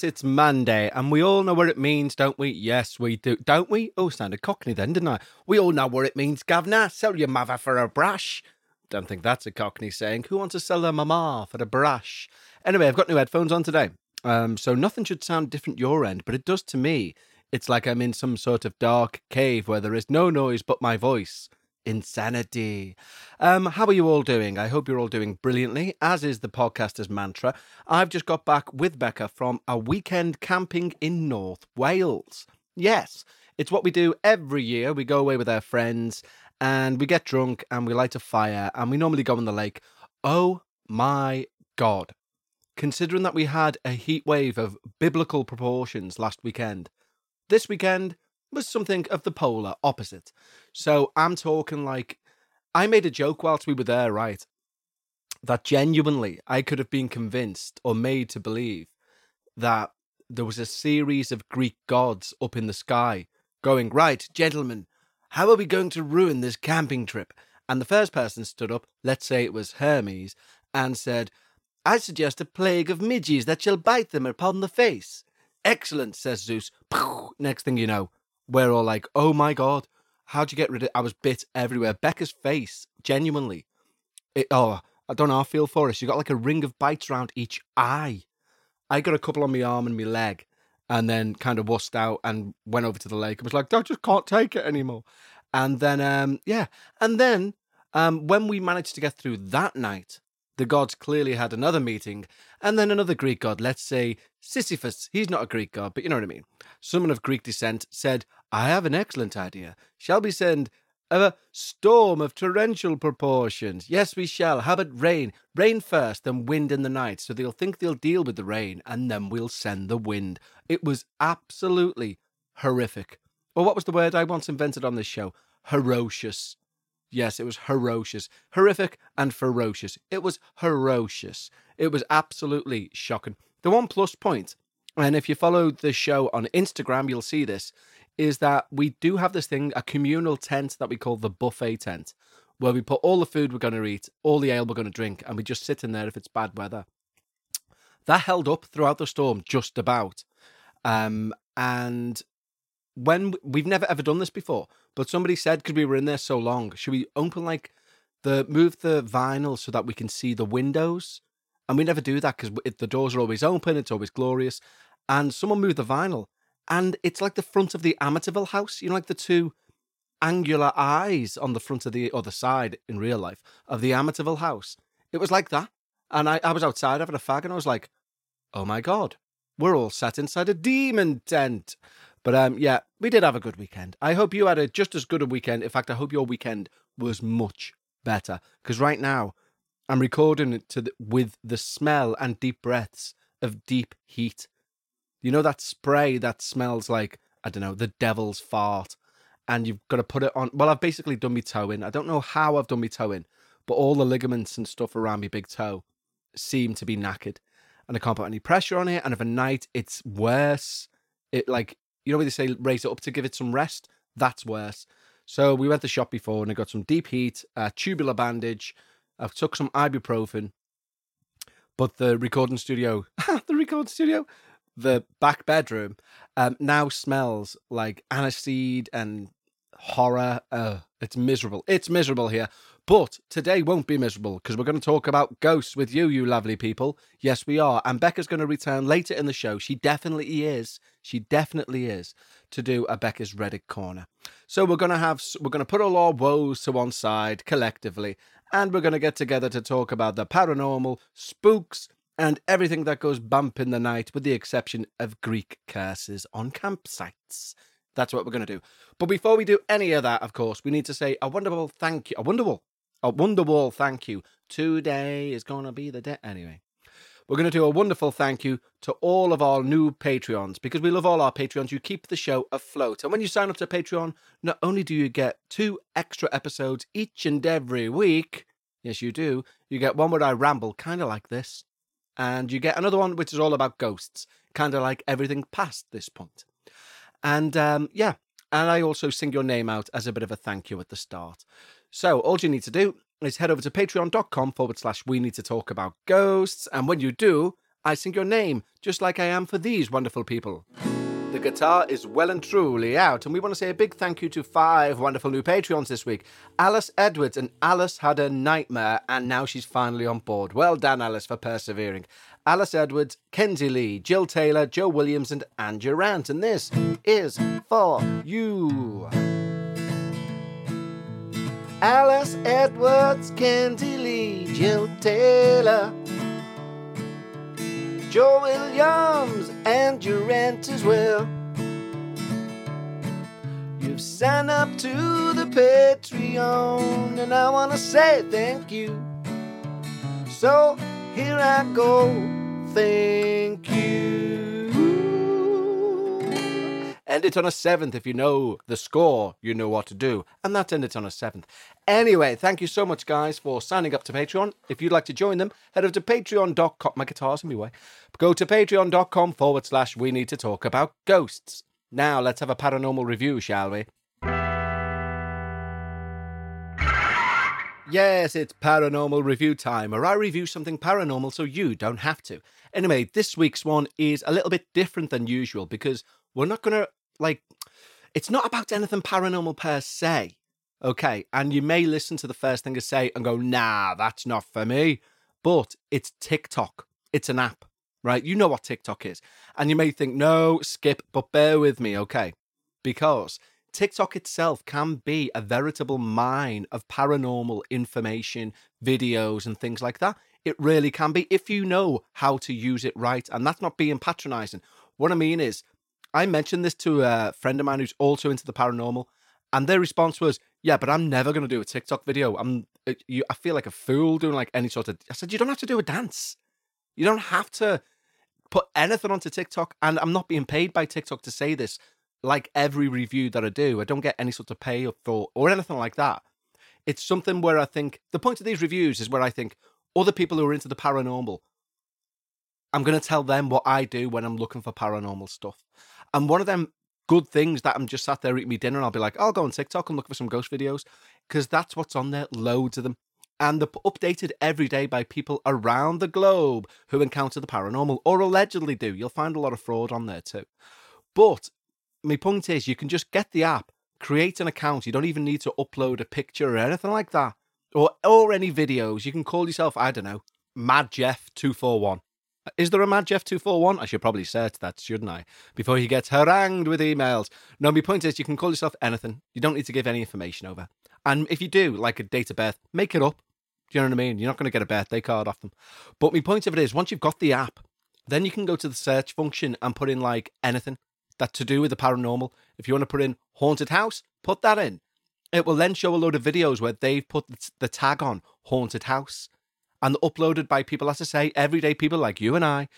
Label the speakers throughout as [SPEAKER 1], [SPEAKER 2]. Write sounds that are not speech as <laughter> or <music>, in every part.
[SPEAKER 1] Yes, it's Monday, and we all know what it means, don't we? Yes, we do. Don't we? Oh, sounded cockney then, didn't I? We all know what it means, governor. Sell your mother for a brush. Don't think that's a cockney saying. Who wants to sell their mama for a brush? Anyway, I've got new headphones on today. Um, so nothing should sound different your end, but it does to me. It's like I'm in some sort of dark cave where there is no noise but my voice. Insanity. Um, how are you all doing? I hope you're all doing brilliantly, as is the podcaster's mantra. I've just got back with Becca from a weekend camping in North Wales. Yes, it's what we do every year. We go away with our friends and we get drunk and we light a fire and we normally go on the lake. Oh my God. Considering that we had a heat wave of biblical proportions last weekend, this weekend was something of the polar opposite. So I'm talking like I made a joke whilst we were there, right? That genuinely I could have been convinced or made to believe that there was a series of Greek gods up in the sky going, Right, gentlemen, how are we going to ruin this camping trip? And the first person stood up, let's say it was Hermes, and said, I suggest a plague of midges that shall bite them upon the face. Excellent, says Zeus. <laughs> Next thing you know, we're all like, oh my God, how'd you get rid of it? I was bit everywhere. Becca's face, genuinely. It, oh, I don't know I feel for her. She got like a ring of bites around each eye. I got a couple on my arm and my leg and then kind of wussed out and went over to the lake and was like, I just can't take it anymore. And then, um, yeah. And then um, when we managed to get through that night, the gods clearly had another meeting, and then another Greek god, let's say Sisyphus, he's not a Greek god, but you know what I mean. Someone of Greek descent said, I have an excellent idea. Shall we send a storm of torrential proportions? Yes, we shall. Have it rain. Rain first, then wind in the night. So they'll think they'll deal with the rain, and then we'll send the wind. It was absolutely horrific. Or what was the word I once invented on this show? Ferocious. Yes, it was ferocious. Horrific and ferocious. It was ferocious. It was absolutely shocking. The one plus point, and if you follow the show on Instagram, you'll see this, is that we do have this thing, a communal tent that we call the buffet tent, where we put all the food we're going to eat, all the ale we're going to drink, and we just sit in there if it's bad weather. That held up throughout the storm, just about. Um, and when we've never ever done this before, but somebody said because we were in there so long, should we open like the move the vinyl so that we can see the windows? And we never do that because the doors are always open. It's always glorious. And someone moved the vinyl, and it's like the front of the Amityville house. You know, like the two angular eyes on the front of the other side in real life of the Amityville house. It was like that. And I, I was outside having a fag, and I was like, "Oh my god, we're all sat inside a demon tent." But um, yeah, we did have a good weekend. I hope you had a just as good a weekend. In fact, I hope your weekend was much better. Because right now, I'm recording it the, with the smell and deep breaths of deep heat. You know that spray that smells like I don't know the devil's fart, and you've got to put it on. Well, I've basically done my toe in. I don't know how I've done my toe in, but all the ligaments and stuff around my big toe seem to be knackered, and I can't put any pressure on it. And if a night it's worse, it like you know when they say raise it up to give it some rest? That's worse. So we went to the shop before and I got some deep heat, a tubular bandage. I took some ibuprofen. But the recording studio, <laughs> the recording studio, the back bedroom, um, now smells like aniseed and horror. It's miserable. It's miserable here. But today won't be miserable because we're going to talk about ghosts with you, you lovely people. Yes, we are. And Becca's going to return later in the show. She definitely is. She definitely is to do a Becca's Reddit corner. So we're going to have, we're going to put all our woes to one side collectively, and we're going to get together to talk about the paranormal, spooks, and everything that goes bump in the night, with the exception of Greek curses on campsites. That's what we're going to do. But before we do any of that, of course, we need to say a wonderful thank you, a wonderful a Wonderwall thank you. Today is going to be the day. Anyway, we're going to do a wonderful thank you to all of our new Patreons because we love all our Patreons. You keep the show afloat. And when you sign up to Patreon, not only do you get two extra episodes each and every week, yes, you do, you get one where I ramble, kind of like this. And you get another one which is all about ghosts, kind of like everything past this point. And um, yeah, and I also sing your name out as a bit of a thank you at the start. So all you need to do is head over to patreon.com forward slash we need to talk about ghosts. And when you do, I sing your name just like I am for these wonderful people. The guitar is well and truly out, and we want to say a big thank you to five wonderful new Patreons this week. Alice Edwards, and Alice had a nightmare, and now she's finally on board. Well done, Alice, for persevering. Alice Edwards, Kenzie Lee, Jill Taylor, Joe Williams, and Andrew Rant, and this is for you. Alice Edwards, Kenzie Lee, Jill Taylor. Joe Williams and Durant as well. You've signed up to the Patreon, and I want to say thank you. So here I go, thank you. End it on a seventh. If you know the score, you know what to do. And that's end it on a seventh. Anyway, thank you so much, guys, for signing up to Patreon. If you'd like to join them, head over to patreon.com. My guitar's in my way. Go to patreon.com forward slash we need to talk about ghosts. Now, let's have a paranormal review, shall we? Yes, it's paranormal review time, where I review something paranormal so you don't have to. Anyway, this week's one is a little bit different than usual because we're not going to like it's not about anything paranormal per se. Okay. And you may listen to the first thing I say and go, nah, that's not for me. But it's TikTok. It's an app, right? You know what TikTok is. And you may think, no, skip, but bear with me, okay? Because TikTok itself can be a veritable mine of paranormal information, videos, and things like that. It really can be if you know how to use it right. And that's not being patronizing. What I mean is, I mentioned this to a friend of mine who's also into the paranormal, and their response was, "Yeah, but I'm never going to do a TikTok video. I'm, uh, you, I feel like a fool doing like any sort of." I said, "You don't have to do a dance. You don't have to put anything onto TikTok." And I'm not being paid by TikTok to say this. Like every review that I do, I don't get any sort of pay for or anything like that. It's something where I think the point of these reviews is where I think other people who are into the paranormal I'm going to tell them what I do when I'm looking for paranormal stuff. And one of them good things that I'm just sat there eating my dinner and I'll be like, I'll go on TikTok and look for some ghost videos because that's what's on there, loads of them. And they're updated every day by people around the globe who encounter the paranormal or allegedly do. You'll find a lot of fraud on there too. But my point is, you can just get the app, create an account. You don't even need to upload a picture or anything like that, or or any videos. You can call yourself, I don't know, Mad Jeff two four one, is there a Mad Jeff 241? I should probably search that, shouldn't I? Before he gets harangued with emails. No, my point is you can call yourself anything. You don't need to give any information over. And if you do, like a date of birth, make it up. Do you know what I mean? You're not going to get a birthday card off them. But my point of it is, once you've got the app, then you can go to the search function and put in like anything that to do with the paranormal. If you want to put in haunted house, put that in. It will then show a load of videos where they've put the tag on haunted house and uploaded by people, as I say, everyday people like you and I.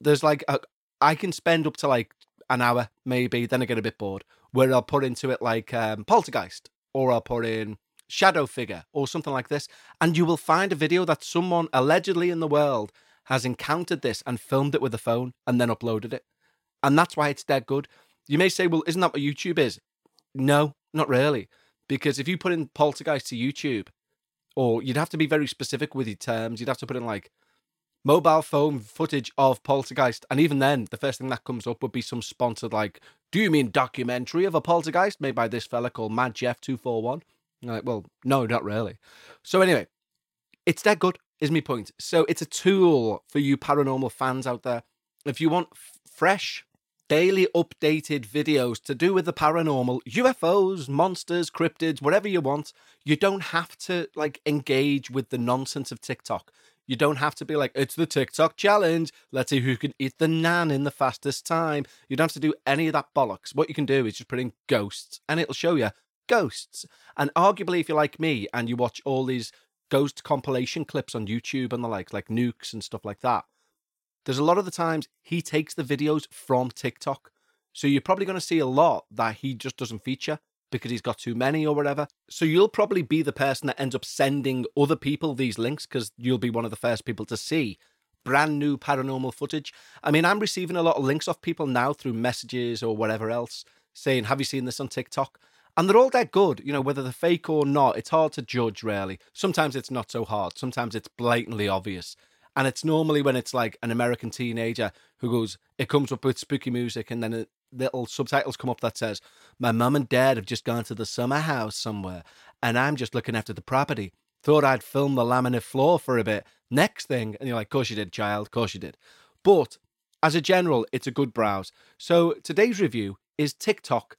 [SPEAKER 1] There's like, a, I can spend up to like an hour, maybe, then I get a bit bored, where I'll put into it like um, Poltergeist, or I'll put in Shadow Figure, or something like this. And you will find a video that someone allegedly in the world has encountered this and filmed it with a phone and then uploaded it. And that's why it's dead good. You may say, well, isn't that what YouTube is? No, not really. Because if you put in Poltergeist to YouTube, or you'd have to be very specific with your terms. You'd have to put in like mobile phone footage of poltergeist, and even then, the first thing that comes up would be some sponsored like, "Do you mean documentary of a poltergeist made by this fella called Mad Jeff two four one?" Like, well, no, not really. So anyway, it's that good. Is my point. So it's a tool for you paranormal fans out there. If you want f- fresh daily updated videos to do with the paranormal, UFOs, monsters, cryptids, whatever you want. You don't have to like engage with the nonsense of TikTok. You don't have to be like, it's the TikTok challenge. Let's see who can eat the nan in the fastest time. You don't have to do any of that bollocks. What you can do is just put in ghosts and it'll show you ghosts. And arguably, if you're like me and you watch all these ghost compilation clips on YouTube and the like, like nukes and stuff like that, there's a lot of the times he takes the videos from TikTok. So you're probably going to see a lot that he just doesn't feature because he's got too many or whatever. So you'll probably be the person that ends up sending other people these links because you'll be one of the first people to see brand new paranormal footage. I mean, I'm receiving a lot of links off people now through messages or whatever else saying, Have you seen this on TikTok? And they're all that good, you know, whether they're fake or not. It's hard to judge, really. Sometimes it's not so hard. Sometimes it's blatantly obvious. And it's normally when it's like an American teenager who goes, it comes up with spooky music, and then little subtitles come up that says, My mum and dad have just gone to the summer house somewhere, and I'm just looking after the property. Thought I'd film the laminate floor for a bit. Next thing, and you're like, Course you did, child, course you did. But as a general, it's a good browse. So today's review is TikTok.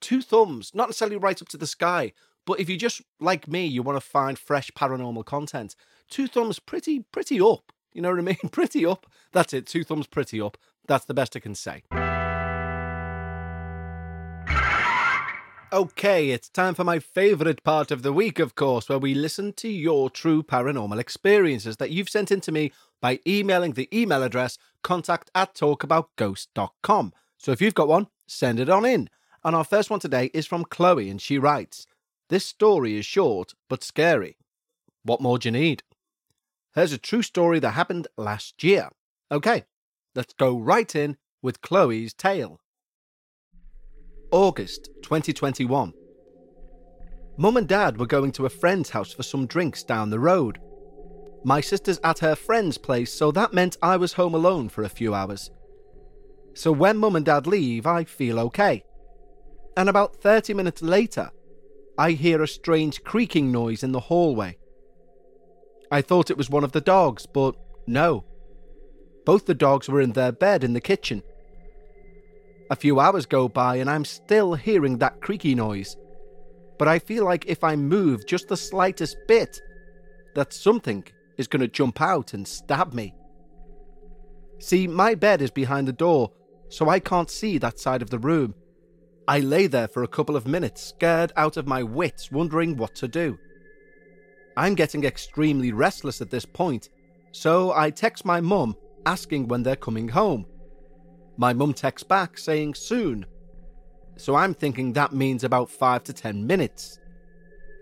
[SPEAKER 1] Two thumbs, not necessarily right up to the sky, but if you just like me, you want to find fresh paranormal content, two thumbs pretty pretty up. You know what I mean? <laughs> Pretty up. That's it. Two thumbs pretty up. That's the best I can say. Okay, it's time for my favourite part of the week, of course, where we listen to your true paranormal experiences that you've sent in to me by emailing the email address contact at talkaboutghost.com. So if you've got one, send it on in. And our first one today is from Chloe, and she writes This story is short but scary. What more do you need? Here's a true story that happened last year. Okay, let's go right in with Chloe's tale. August 2021. Mum and Dad were going to a friend's house for some drinks down the road. My sister's at her friend's place, so that meant I was home alone for a few hours. So when Mum and Dad leave, I feel okay. And about 30 minutes later, I hear a strange creaking noise in the hallway. I thought it was one of the dogs, but no. Both the dogs were in their bed in the kitchen. A few hours go by and I'm still hearing that creaky noise. But I feel like if I move just the slightest bit, that something is going to jump out and stab me. See, my bed is behind the door, so I can't see that side of the room. I lay there for a couple of minutes, scared out of my wits, wondering what to do. I'm getting extremely restless at this point, so I text my mum asking when they're coming home. My mum texts back saying soon, so I'm thinking that means about 5 to 10 minutes.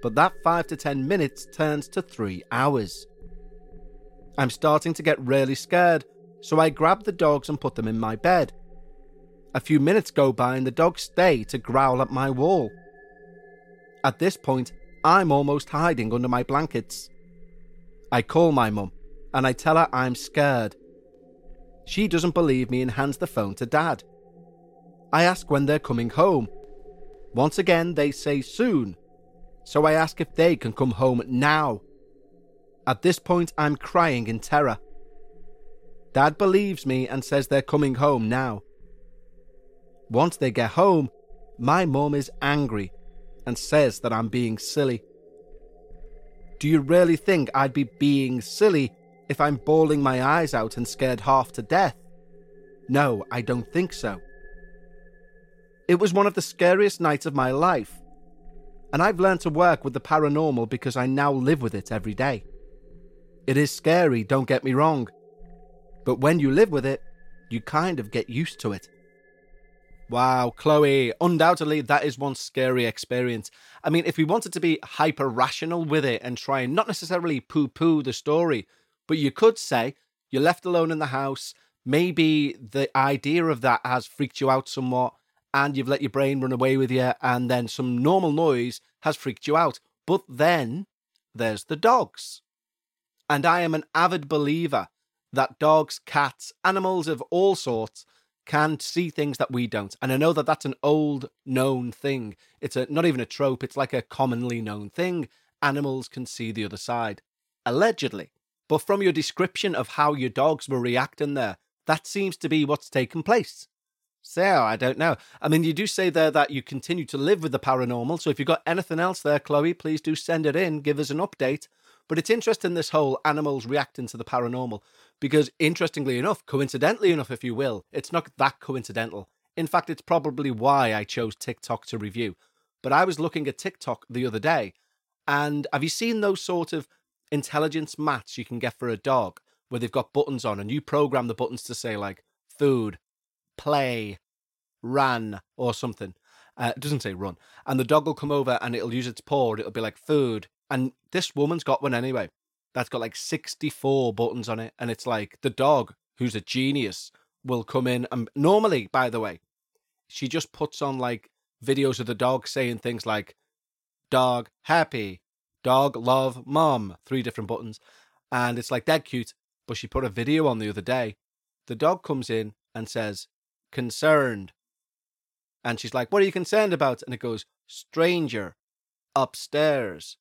[SPEAKER 1] But that 5 to 10 minutes turns to 3 hours. I'm starting to get really scared, so I grab the dogs and put them in my bed. A few minutes go by and the dogs stay to growl at my wall. At this point, I'm almost hiding under my blankets. I call my mum and I tell her I'm scared. She doesn't believe me and hands the phone to dad. I ask when they're coming home. Once again, they say soon, so I ask if they can come home now. At this point, I'm crying in terror. Dad believes me and says they're coming home now. Once they get home, my mum is angry and says that I'm being silly. Do you really think I'd be being silly if I'm bawling my eyes out and scared half to death? No, I don't think so. It was one of the scariest nights of my life, and I've learned to work with the paranormal because I now live with it every day. It is scary, don't get me wrong. But when you live with it, you kind of get used to it. Wow, Chloe, undoubtedly that is one scary experience. I mean, if we wanted to be hyper rational with it and try and not necessarily poo poo the story, but you could say you're left alone in the house, maybe the idea of that has freaked you out somewhat, and you've let your brain run away with you, and then some normal noise has freaked you out. But then there's the dogs. And I am an avid believer that dogs, cats, animals of all sorts can see things that we don't. And I know that that's an old known thing. It's a, not even a trope, it's like a commonly known thing. Animals can see the other side, allegedly. But from your description of how your dogs were reacting there, that seems to be what's taken place. So, I don't know. I mean, you do say there that you continue to live with the paranormal. So, if you've got anything else there, Chloe, please do send it in, give us an update. But it's interesting this whole animals reacting to the paranormal because, interestingly enough, coincidentally enough, if you will, it's not that coincidental. In fact, it's probably why I chose TikTok to review. But I was looking at TikTok the other day, and have you seen those sort of intelligence mats you can get for a dog where they've got buttons on and you program the buttons to say, like, food, play, run, or something? Uh, it doesn't say run. And the dog will come over and it'll use its paw. It'll be like food, and this woman's got one anyway. That's got like 64 buttons on it. And it's like the dog, who's a genius, will come in. And normally, by the way, she just puts on like videos of the dog saying things like dog happy, dog love mom, three different buttons. And it's like dead cute. but she put a video on the other day. The dog comes in and says, concerned. And she's like, What are you concerned about? And it goes, Stranger, upstairs.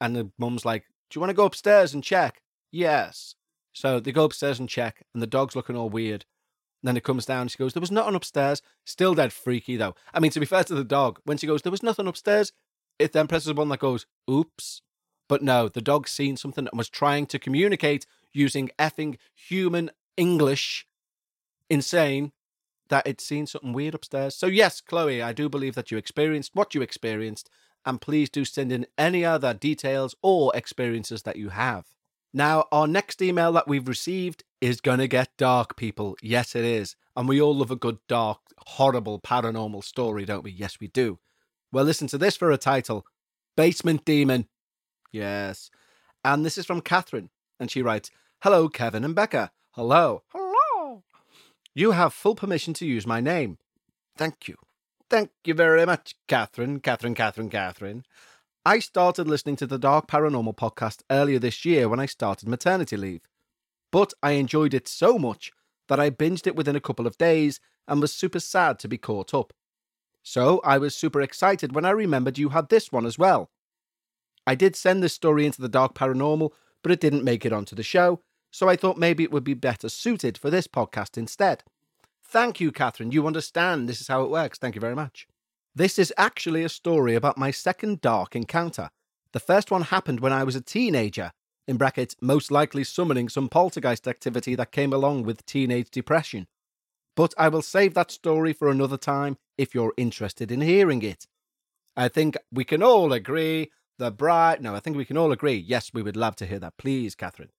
[SPEAKER 1] And the mum's like, Do you want to go upstairs and check? Yes. So they go upstairs and check, and the dog's looking all weird. then it comes down, she goes, There was nothing upstairs. Still dead freaky, though. I mean, to be fair to the dog, when she goes, There was nothing upstairs, it then presses one that goes, Oops. But no, the dog's seen something and was trying to communicate using effing human English, insane, that it's seen something weird upstairs. So, yes, Chloe, I do believe that you experienced what you experienced, and please do send in any other details or experiences that you have. Now, our next email that we've received is going to get dark, people. Yes, it is. And we all love a good, dark, horrible paranormal story, don't we? Yes, we do. Well, listen to this for a title Basement Demon. Yes. And this is from Catherine. And she writes Hello, Kevin and Becca. Hello. Hello. You have full permission to use my name. Thank you. Thank you very much, Catherine, Catherine, Catherine, Catherine. I started listening to the Dark Paranormal podcast earlier this year when I started maternity leave. But I enjoyed it so much that I binged it within a couple of days and was super sad to be caught up. So I was super excited when I remembered you had this one as well. I did send this story into the Dark Paranormal, but it didn't make it onto the show, so I thought maybe it would be better suited for this podcast instead. Thank you, Catherine. You understand. This is how it works. Thank you very much. This is actually a story about my second dark encounter. The first one happened when I was a teenager, in brackets, most likely summoning some poltergeist activity that came along with teenage depression. But I will save that story for another time if you're interested in hearing it. I think we can all agree the bride. No, I think we can all agree. Yes, we would love to hear that. Please, Catherine.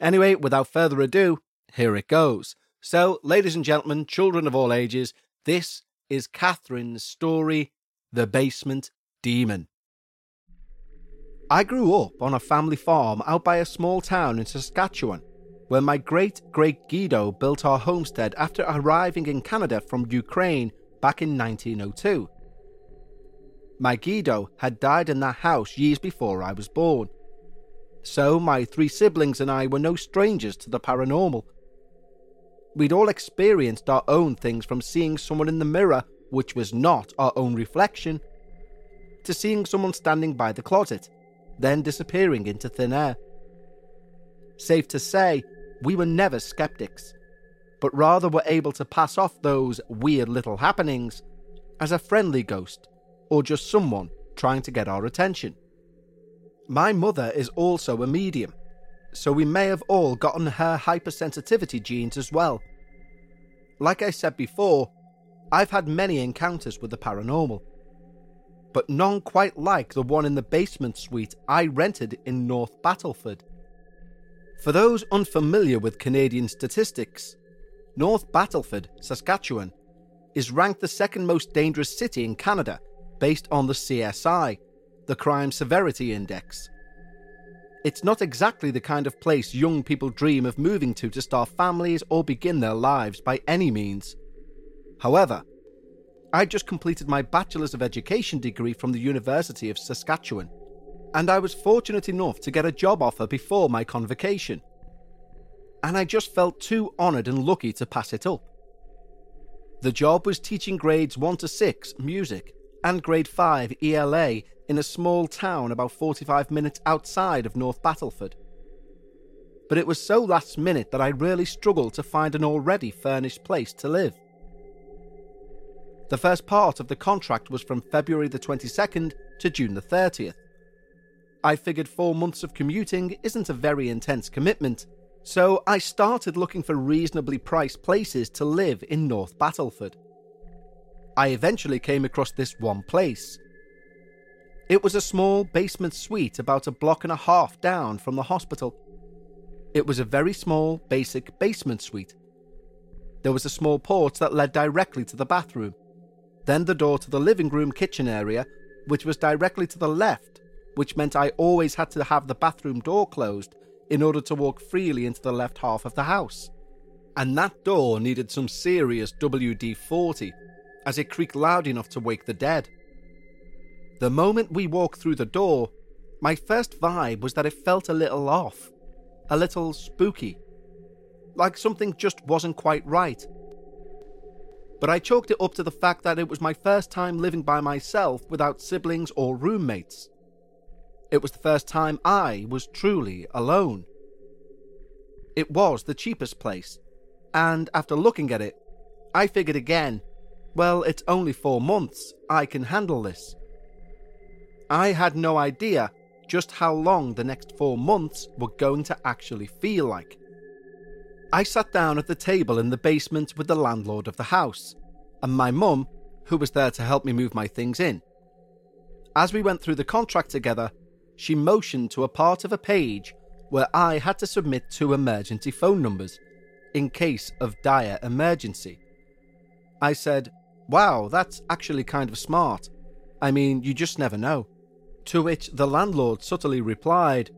[SPEAKER 1] Anyway, without further ado, here it goes. So, ladies and gentlemen, children of all ages, this is Catherine's story The Basement Demon. I grew up on a family farm out by a small town in Saskatchewan, where my great great Guido built our homestead after arriving in Canada from Ukraine back in 1902. My Guido had died in that house years before I was born. So my three siblings and I were no strangers to the paranormal. We'd all experienced our own things from seeing someone in the mirror, which was not our own reflection, to seeing someone standing by the closet, then disappearing into thin air. Safe to say, we were never skeptics, but rather were able to pass off those weird little happenings as a friendly ghost or just someone trying to get our attention. My mother is also a medium, so we may have all gotten her hypersensitivity genes as well. Like I said before, I've had many encounters with the paranormal, but none quite like the one in the basement suite I rented in North Battleford. For those unfamiliar with Canadian statistics, North Battleford, Saskatchewan, is ranked the second most dangerous city in Canada based on the CSI, the Crime Severity Index. It's not exactly the kind of place young people dream of moving to to start families or begin their lives by any means. However, I just completed my Bachelor's of Education degree from the University of Saskatchewan, and I was fortunate enough to get a job offer before my convocation. And I just felt too honoured and lucky to pass it up. The job was teaching grades 1 to 6 music and grade 5 ELA in a small town about 45 minutes outside of North Battleford. But it was so last minute that I really struggled to find an already furnished place to live. The first part of the contract was from February the 22nd to June the 30th. I figured four months of commuting isn't a very intense commitment, so I started looking for reasonably priced places to live in North Battleford. I eventually came across this one place. It was a small basement suite about a block and a half down from the hospital. It was a very small, basic basement suite. There was a small porch that led directly to the bathroom, then the door to the living room kitchen area, which was directly to the left, which meant I always had to have the bathroom door closed in order to walk freely into the left half of the house. And that door needed some serious WD 40 as it creaked loud enough to wake the dead. The moment we walked through the door, my first vibe was that it felt a little off. a little spooky. Like something just wasn't quite right. But I chalked it up to the fact that it was my first time living by myself without siblings or roommates. It was the first time I was truly alone. It was the cheapest place, and after looking at it, I figured again well, it's only four months, I can handle this. I had no idea just how long the next four months were going to actually feel like. I sat down at the table in the basement with the landlord of the house, and my mum, who was there to help me move my things in. As we went through the contract together, she motioned to a part of a page where I had to submit two emergency phone numbers in case of dire emergency. I said, Wow, that's actually kind of smart. I mean, you just never know. To which the landlord subtly replied,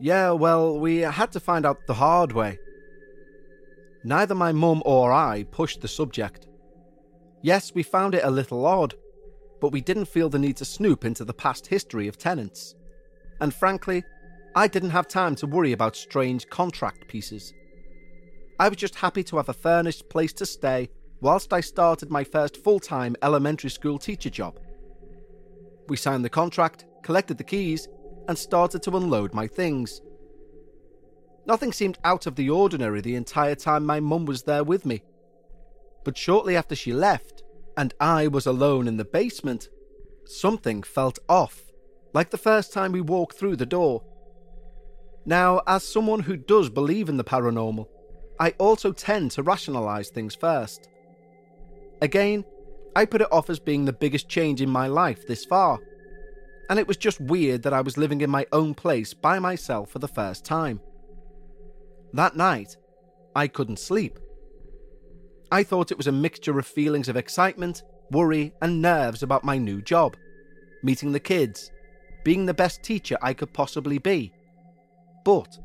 [SPEAKER 1] Yeah, well, we had to find out the hard way. Neither my mum or I pushed the subject. Yes, we found it a little odd, but we didn't feel the need to snoop into the past history of tenants. And frankly, I didn't have time to worry about strange contract pieces. I was just happy to have a furnished place to stay whilst I started my first full time elementary school teacher job. We signed the contract, collected the keys, and started to unload my things. Nothing seemed out of the ordinary the entire time my mum was there with me. But shortly after she left, and I was alone in the basement, something felt off, like the first time we walked through the door. Now, as someone who does believe in the paranormal, I also tend to rationalize things first. Again, I put it off as being the biggest change in my life this far. And it was just weird that I was living in my own place by myself for the first time. That night, I couldn't sleep. I thought it was a mixture of feelings of excitement, worry, and nerves about my new job, meeting the kids, being the best teacher I could possibly be, but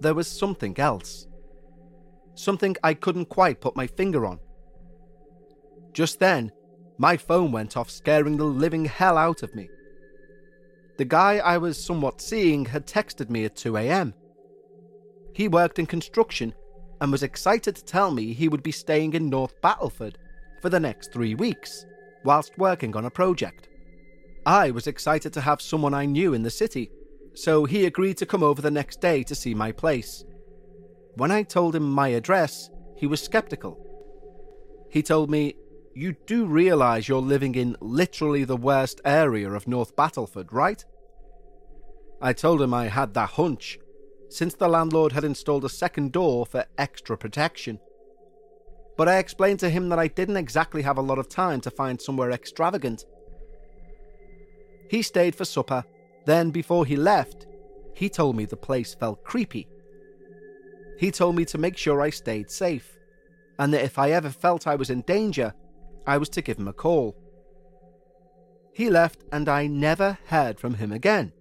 [SPEAKER 1] there was something else. Something I couldn't quite put my finger on. Just then, my phone went off, scaring the living hell out of me. The guy I was somewhat seeing had texted me at 2am. He worked in construction and was excited to tell me he would be staying in North Battleford for the next three weeks whilst working on a project. I was excited to have someone I knew in the city so he agreed to come over the next day to see my place. When I told him my address, he was skeptical. He told me, You do realise you're living in literally the worst area of North Battleford, right? I told him I had that hunch, since the landlord had installed a second door for extra protection. But I explained to him that I didn't exactly have a lot of time to find somewhere extravagant. He stayed for supper then, before he left, he told me the place felt creepy. He told me to make sure I stayed safe, and that if I ever felt I was in danger, I was to give him a call. He left, and I never heard from him again.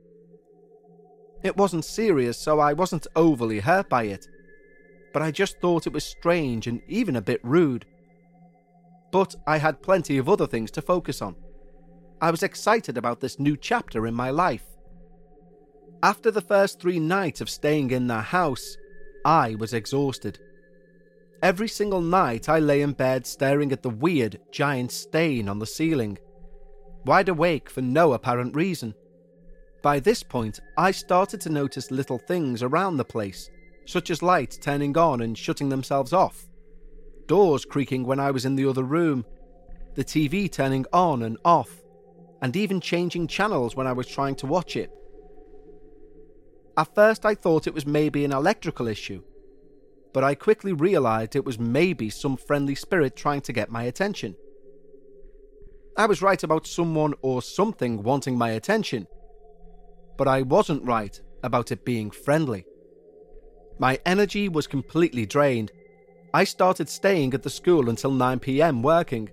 [SPEAKER 1] It wasn't serious, so I wasn't overly hurt by it, but I just thought it was strange and even a bit rude. But I had plenty of other things to focus on. I was excited about this new chapter in my life. After the first three nights of staying in that house, I was exhausted. Every single night I lay in bed staring at the weird, giant stain on the ceiling, wide awake for no apparent reason. By this point, I started to notice little things around the place, such as lights turning on and shutting themselves off, doors creaking when I was in the other room, the TV turning on and off, and even changing channels when I was trying to watch it. At first, I thought it was maybe an electrical issue, but I quickly realised it was maybe some friendly spirit trying to get my attention. I was right about someone or something wanting my attention, but I wasn't right about it being friendly. My energy was completely drained. I started staying at the school until 9pm working,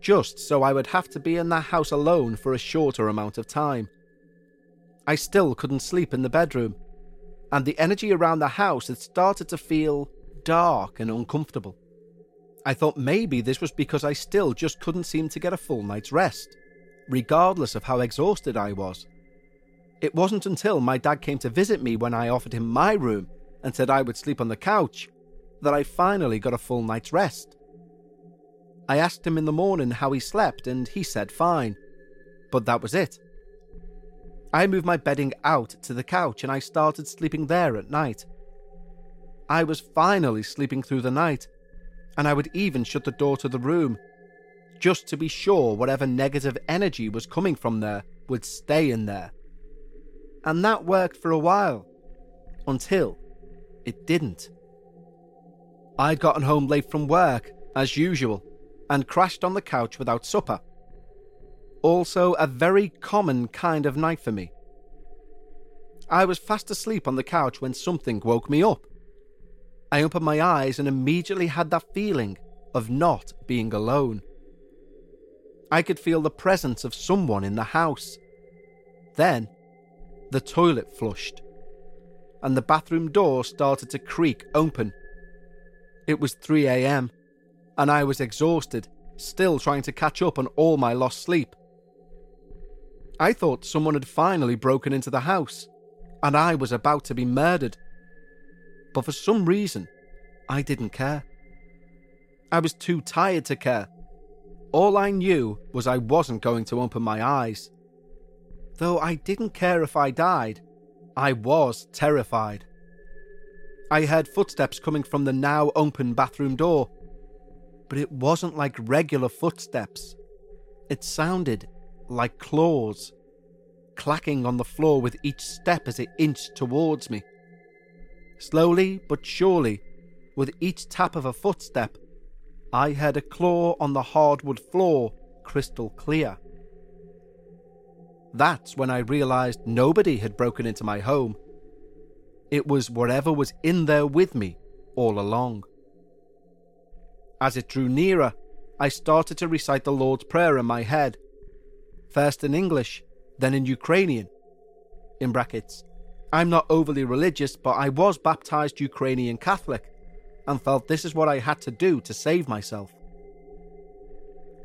[SPEAKER 1] just so I would have to be in that house alone for a shorter amount of time. I still couldn't sleep in the bedroom, and the energy around the house had started to feel dark and uncomfortable. I thought maybe this was because I still just couldn't seem to get a full night's rest, regardless of how exhausted I was. It wasn't until my dad came to visit me when I offered him my room and said I would sleep on the couch that I finally got a full night's rest. I asked him in the morning how he slept, and he said fine. But that was it. I moved my bedding out to the couch and I started sleeping there at night. I was finally sleeping through the night, and I would even shut the door to the room, just to be sure whatever negative energy was coming from there would stay in there. And that worked for a while, until it didn't. I'd gotten home late from work, as usual, and crashed on the couch without supper. Also, a very common kind of night for me. I was fast asleep on the couch when something woke me up. I opened my eyes and immediately had that feeling of not being alone. I could feel the presence of someone in the house. Then, the toilet flushed, and the bathroom door started to creak open. It was 3 am, and I was exhausted, still trying to catch up on all my lost sleep. I thought someone had finally broken into the house, and I was about to be murdered but for some reason, I didn't care. I was too tired to care. All I knew was I wasn't going to open my eyes. Though I didn't care if I died, I was terrified. I heard footsteps coming from the now open bathroom door, but it wasn't like regular footsteps. It sounded like claws, clacking on the floor with each step as it inched towards me. Slowly but surely, with each tap of a footstep, I heard a claw on the hardwood floor crystal clear. That's when I realised nobody had broken into my home. It was whatever was in there with me all along. As it drew nearer, I started to recite the Lord's Prayer in my head, first in English, then in Ukrainian. In brackets, I'm not overly religious, but I was baptized Ukrainian Catholic and felt this is what I had to do to save myself.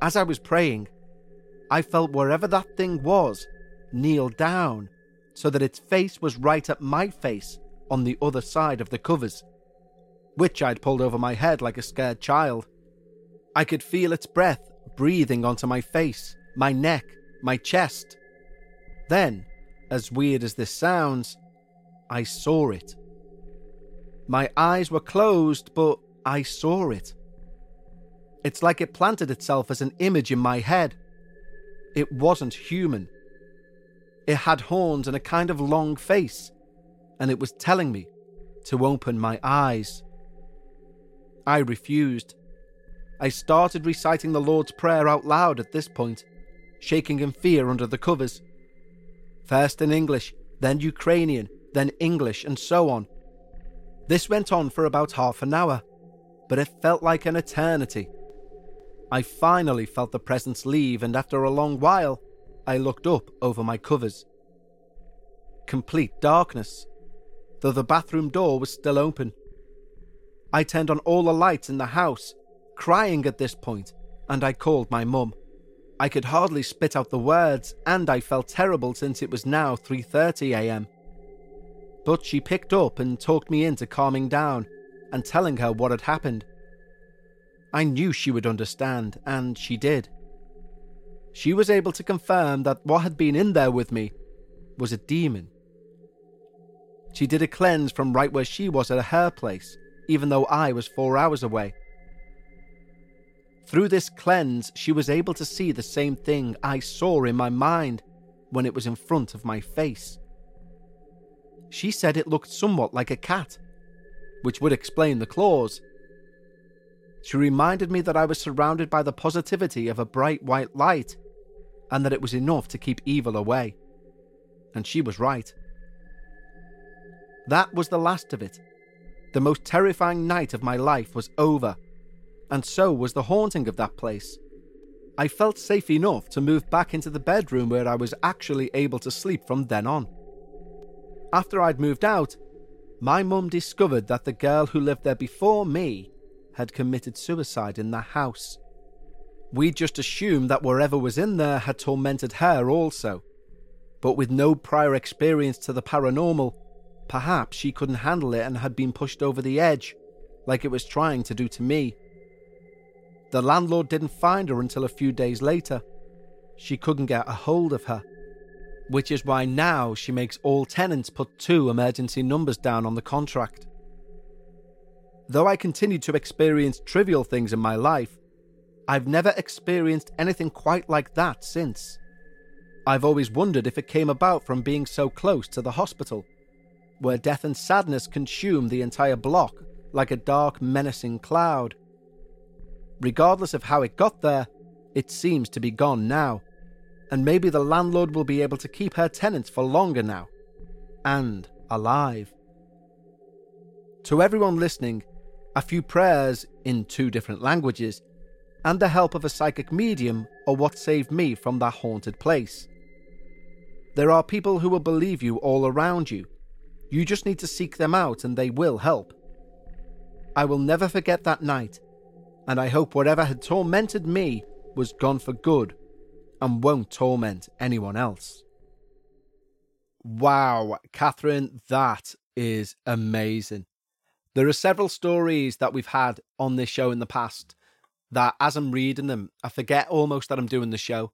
[SPEAKER 1] As I was praying, I felt wherever that thing was kneel down so that its face was right at my face on the other side of the covers, which I'd pulled over my head like a scared child. I could feel its breath breathing onto my face, my neck, my chest. Then, as weird as this sounds, I saw it. My eyes were closed, but I saw it. It's like it planted itself as an image in my head. It wasn't human. It had horns and a kind of long face, and it was telling me to open my eyes. I refused. I started reciting the Lord's Prayer out loud at this point, shaking in fear under the covers. First in English, then Ukrainian, then English, and so on. This went on for about half an hour, but it felt like an eternity. I finally felt the presence leave, and after a long while, I looked up over my covers. Complete darkness, though the bathroom door was still open. I turned on all the lights in the house, crying at this point, and I called my mum. I could hardly spit out the words, and I felt terrible since it was now 3:30 a.m but she picked up and talked me into calming down and telling her what had happened. I knew she would understand, and she did. She was able to confirm that what had been in there with me was a demon. She did a cleanse from right where she was at her place, even though I was four hours away. Through this cleanse, she was able to see the same thing I saw in my mind when it was in front of my face. She said it looked somewhat like a cat, which would explain the claws. She reminded me that I was surrounded by the positivity of a bright white light, and that it was enough to keep evil away. And she was right. That was the last of it. The most terrifying night of my life was over, and so was the haunting of that place. I felt safe enough to move back into the bedroom where I was actually able to sleep from then on. After I'd moved out, my mum discovered that the girl who lived there before me had committed suicide in the house. We just assumed that whatever was in there had tormented her also. But with no prior experience to the paranormal, perhaps she couldn't handle it and had been pushed over the edge, like it was trying to do to me. The landlord didn't find her until a few days later. She couldn't get a hold of her, which is why now she makes all tenants put two emergency numbers down on the contract. Though I continue to experience trivial things in my life, I've never experienced anything quite like that since. I've always wondered if it came about from being so close to the hospital, where death and sadness consume the entire block like a dark, menacing cloud. Regardless of how it got there, it seems to be gone now, and maybe the landlord will be able to keep her tenants for longer now. And alive. To everyone listening, a few prayers in two different languages, and the help of a psychic medium are what saved me from that haunted place. There are people who will believe you all around you. You just need to seek them out and they will help. I will never forget that night, and I hope whatever had tormented me was gone for good and won't torment anyone else. Wow, Catherine, that is amazing. There are several stories that we've had on this show in the past that as I'm reading them, I forget almost that I'm doing the show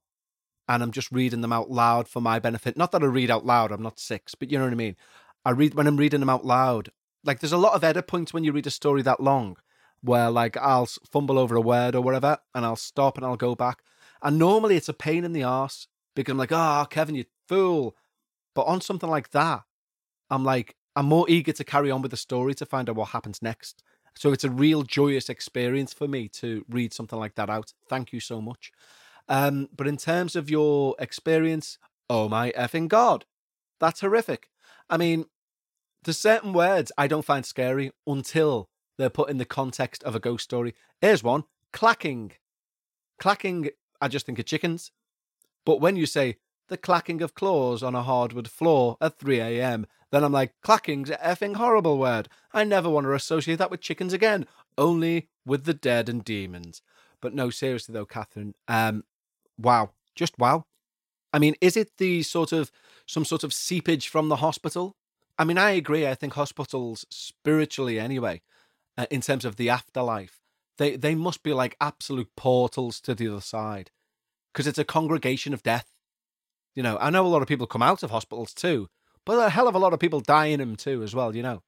[SPEAKER 1] and I'm just reading them out loud for my benefit. Not that I read out loud, I'm not six, but you know what I mean. I read when I'm reading them out loud. Like there's a lot of edit points when you read a story that long where like I'll fumble over a word or whatever and I'll stop and I'll go back. And normally it's a pain in the ass because I'm like, oh, Kevin, you fool. But on something like that, I'm like, I'm more eager to carry on with the story to find out what happens next. So it's a real joyous experience for me to read something like that out. Thank you so much. Um, but in terms of your experience, oh my effing god, that's horrific. I mean, there's certain words I don't find scary until they're put in the context of a ghost story. Here's one clacking. Clacking, I just think of chickens. But when you say the clacking of claws on a hardwood floor at 3 a.m., then I'm like, clacking's an effing horrible word. I never want to associate that with chickens again, only with the dead and demons. But no, seriously though, Catherine, um, wow, just wow. I mean, is it the sort of some sort of seepage from the hospital? I mean, I agree. I think hospitals, spiritually anyway, uh, in terms of the afterlife, they they must be like absolute portals to the other side, because it's a congregation of death. You know, I know a lot of people come out of hospitals too, but a hell of a lot of people die in them too, as well, you know.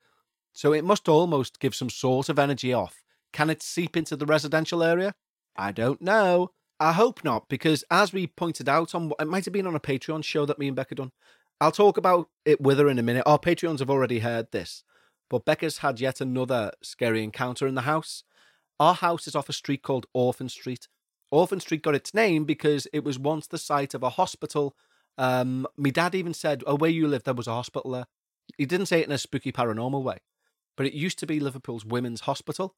[SPEAKER 1] So it must almost give some sort of energy off. Can it seep into the residential area? I don't know. I hope not, because as we pointed out on, it might have been on a Patreon show that me and Becca done. I'll talk about it with her in a minute. Our Patreons have already heard this, but Becca's had yet another scary encounter in the house. Our house is off a street called Orphan Street. Orphan Street got its name because it was once the site of a hospital um, my dad even said, "Oh, where you live, there was a hospital there." He didn't say it in a spooky paranormal way, but it used to be Liverpool's women's hospital,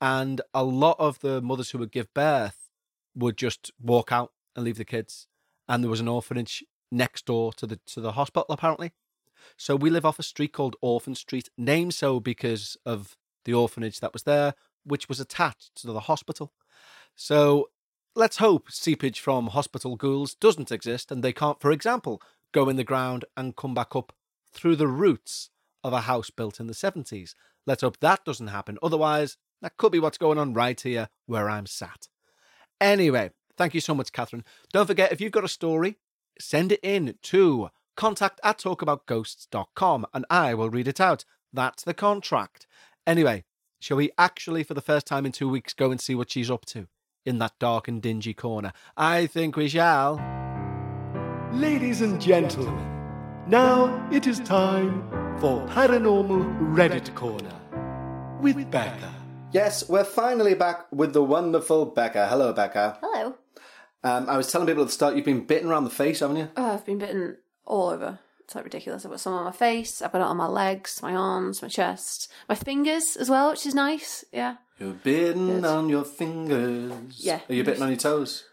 [SPEAKER 1] and a lot of the mothers who would give birth would just walk out and leave the kids, and there was an orphanage next door to the to the hospital apparently. So we live off a street called Orphan Street, named so because of the orphanage that was there, which was attached to the hospital. So Let's hope seepage from hospital ghouls doesn't exist and they can't, for example, go in the ground and come back up through the roots of a house built in the 70s. Let's hope that doesn't happen. Otherwise, that could be what's going on right here where I'm sat. Anyway, thank you so much, Catherine. Don't forget, if you've got a story, send it in to contact at talkaboutghosts.com and I will read it out. That's the contract. Anyway, shall we actually, for the first time in two weeks, go and see what she's up to? in that dark and dingy corner? I think we shall.
[SPEAKER 2] Ladies and gentlemen, now it is time for Paranormal Reddit Corner with Becca.
[SPEAKER 1] Yes, we're finally back with the wonderful Becca. Hello, Becca.
[SPEAKER 3] Hello.
[SPEAKER 1] Um, I was telling people at the start you've been bitten around the face, haven't you?
[SPEAKER 3] Oh, I've been bitten all over. It's like ridiculous. I've got some on my face, I've got it on my legs, my arms, my chest, my fingers as well, which is nice. Yeah.
[SPEAKER 1] You're bitten Good. on your fingers.
[SPEAKER 3] Yeah.
[SPEAKER 1] Are you bitten on your toes?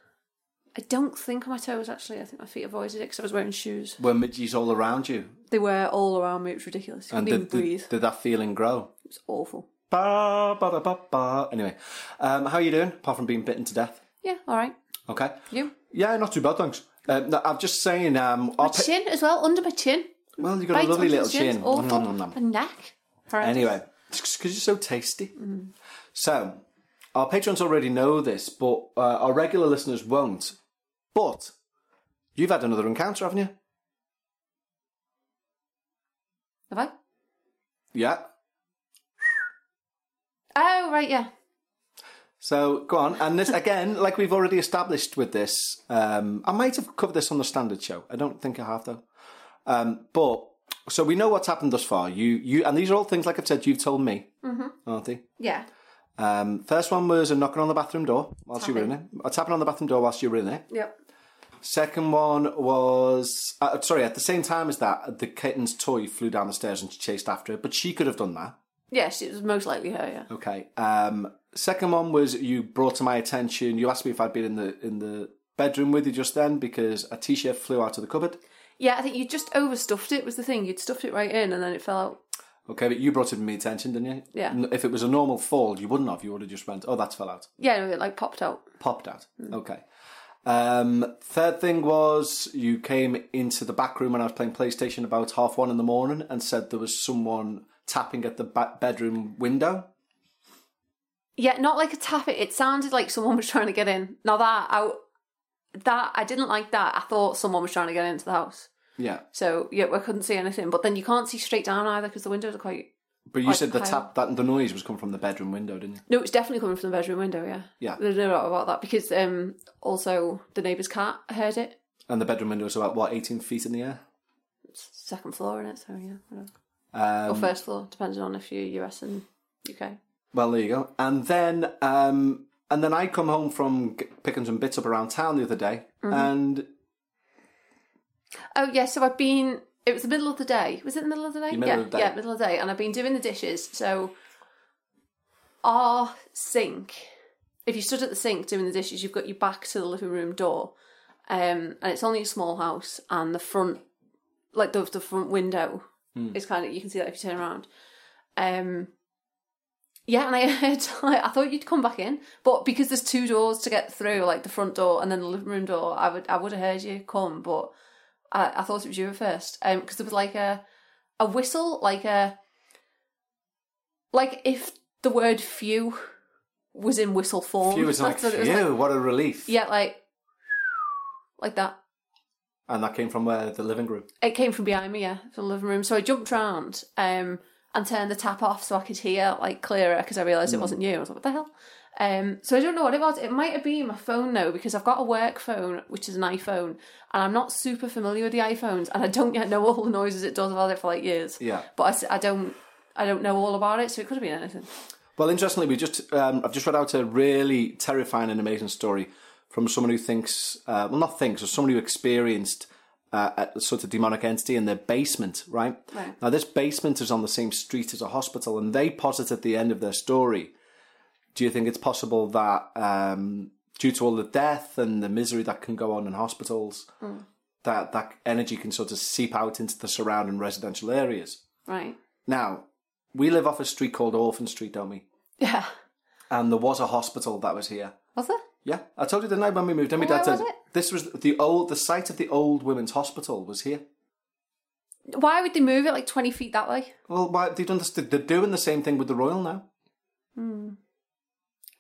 [SPEAKER 3] I don't think on my toes actually. I think my feet avoided it because I was wearing shoes.
[SPEAKER 1] Were midges all around you?
[SPEAKER 3] They were all around me. It was ridiculous. You and
[SPEAKER 1] did,
[SPEAKER 3] breathe.
[SPEAKER 1] Did, did, that feeling grow?
[SPEAKER 3] It was awful.
[SPEAKER 1] Ba, ba, ba, ba. Anyway, um, how are you doing? Apart from being bitten to death?
[SPEAKER 3] Yeah, all right.
[SPEAKER 1] Okay.
[SPEAKER 3] You?
[SPEAKER 1] Yeah, not too bad, thanks. Um, no, I'm just saying. Um,
[SPEAKER 3] My
[SPEAKER 1] pa-
[SPEAKER 3] chin as well, under my chin.
[SPEAKER 1] well, you've got
[SPEAKER 3] Right
[SPEAKER 1] a lovely little
[SPEAKER 3] chin,
[SPEAKER 1] chin.
[SPEAKER 3] Awful.
[SPEAKER 1] Nom, nom, nom.
[SPEAKER 3] The neck. Horrendous.
[SPEAKER 1] Anyway, because you're so tasty. So, our patrons already know this, but uh, our regular listeners won't. But you've had another encounter, haven't you?
[SPEAKER 3] Have I?
[SPEAKER 1] Yeah.
[SPEAKER 3] Oh, right, yeah.
[SPEAKER 1] So go on, and this again, like we've already established with this. Um, I might have covered this on the standard show. I don't think I have though. Um, but so we know what's happened thus far. You, you, and these are all things like I've said. You've told me, mm-hmm. aren't they?
[SPEAKER 3] Yeah.
[SPEAKER 1] Um, first one was a knocking on the bathroom door whilst you were in it. A tapping on the bathroom door whilst you were in it.
[SPEAKER 3] Yep.
[SPEAKER 1] Second one was uh, sorry. At the same time as that, the kitten's toy flew down the stairs and she chased after it, but she could have done that.
[SPEAKER 3] Yes, it was most likely her, yeah.
[SPEAKER 1] Okay. Um, second one was you brought to my attention. You asked me if I'd been in the in the bedroom with you just then because a t-shirt flew out of the cupboard.
[SPEAKER 3] Yeah, I think you just overstuffed it was the thing. You'd stuffed it right in and then it fell out.
[SPEAKER 1] Okay, but you brought it to my attention, didn't you?
[SPEAKER 3] Yeah.
[SPEAKER 1] N- If it was a normal fall, you wouldn't have. You would have just went, "Oh, that's fell out."
[SPEAKER 3] Yeah, no, it like popped out.
[SPEAKER 1] popped out. Okay. Um, third thing was you came into the back room when I was playing PlayStation about half one in the morning and said there was someone tapping at the ba- bedroom window.
[SPEAKER 3] Yeah, not like a tap it. It sounded like someone was trying to get in. Now that I that I didn't like that. I thought someone was trying to get into the house.
[SPEAKER 1] Yeah,
[SPEAKER 3] So yeah, I couldn't see anything. But then you can't see straight down either because the windows are quite.
[SPEAKER 1] but you said the tap that the noise was coming from the bedroom window, didn't you?
[SPEAKER 3] No, it's definitely coming from the bedroom window. Yeah.
[SPEAKER 1] Yeah.
[SPEAKER 3] There's no doubt about that because um also the neighbour's cat heard it.
[SPEAKER 1] And the bedroom window was about what eighteen feet in the air.
[SPEAKER 3] It's Second floor in it, so yeah. whatever. or
[SPEAKER 1] Um,
[SPEAKER 3] first floor, depending on if you're US and UK.
[SPEAKER 1] Well, there you go. And then, um, and then I come home from g- picking some bits up around town the other day, and
[SPEAKER 3] Oh yeah, so I've been. It was the middle of the day. Was it the middle of the day? yeah,
[SPEAKER 1] the day.
[SPEAKER 3] yeah, middle of the day, and I've been doing the dishes. So our sink. If you stood at the sink doing the dishes, you've got your back to the living room door, um, and it's only a small house, and the front, like the the front window, is kind of you can see that if you turn around. Um, yeah, and I <laughs> heard, like, I thought you'd come back in, but because there's two doors to get through, like the front door and then the living room door, I would I would have heard you come, but I, I thought it was you at first, um, because there was like a a whistle, like a like if the word "few" was in whistle form.
[SPEAKER 1] Phew, was like,
[SPEAKER 3] That's what
[SPEAKER 1] phew,
[SPEAKER 3] like.
[SPEAKER 1] what a relief.
[SPEAKER 3] Yeah, like like that.
[SPEAKER 1] And that came from where the living room.
[SPEAKER 3] It came from behind me, yeah, from the living room. So I jumped round um, and turned the tap off so I could hear like clearer because I realised it wasn't you. I was like, what the hell? Um, so I don't know what it was. It might have been my phone though, because I've got a work phone, which is an iPhone, and I'm not super familiar with the iPhones, and I don't yet know all the noises it does. I've had it for like years.
[SPEAKER 1] Yeah.
[SPEAKER 3] But I don't, I don't know all about it, so it could have been anything.
[SPEAKER 1] Well, interestingly, we just um, I've just read out a really terrifying and amazing story from someone who thinks, uh, well, not thinks, or someone who experienced uh, a sort of demonic entity in their basement. Right?
[SPEAKER 3] Right.
[SPEAKER 1] Now, this basement is on the same street as a hospital, and they posit at the end of their story. Do you think it's possible that, um, due to all the death and the misery that can go on in hospitals, that that energy can sort of seep out into the surrounding residential areas?
[SPEAKER 3] Right.
[SPEAKER 1] Now, we live off a street called Orphan Street, don't we?
[SPEAKER 3] Yeah.
[SPEAKER 1] and there was a hospital that was here.
[SPEAKER 3] Was there?
[SPEAKER 1] Yeah, I told you the night when we moved in. My
[SPEAKER 3] Where
[SPEAKER 1] dad said
[SPEAKER 3] was it?
[SPEAKER 1] this was the old, the site of the old women's hospital was here.
[SPEAKER 3] Why would they move it like 20 feet that way?
[SPEAKER 1] Well, why they've done this, they're doing the same thing with the Royal now. Hmm.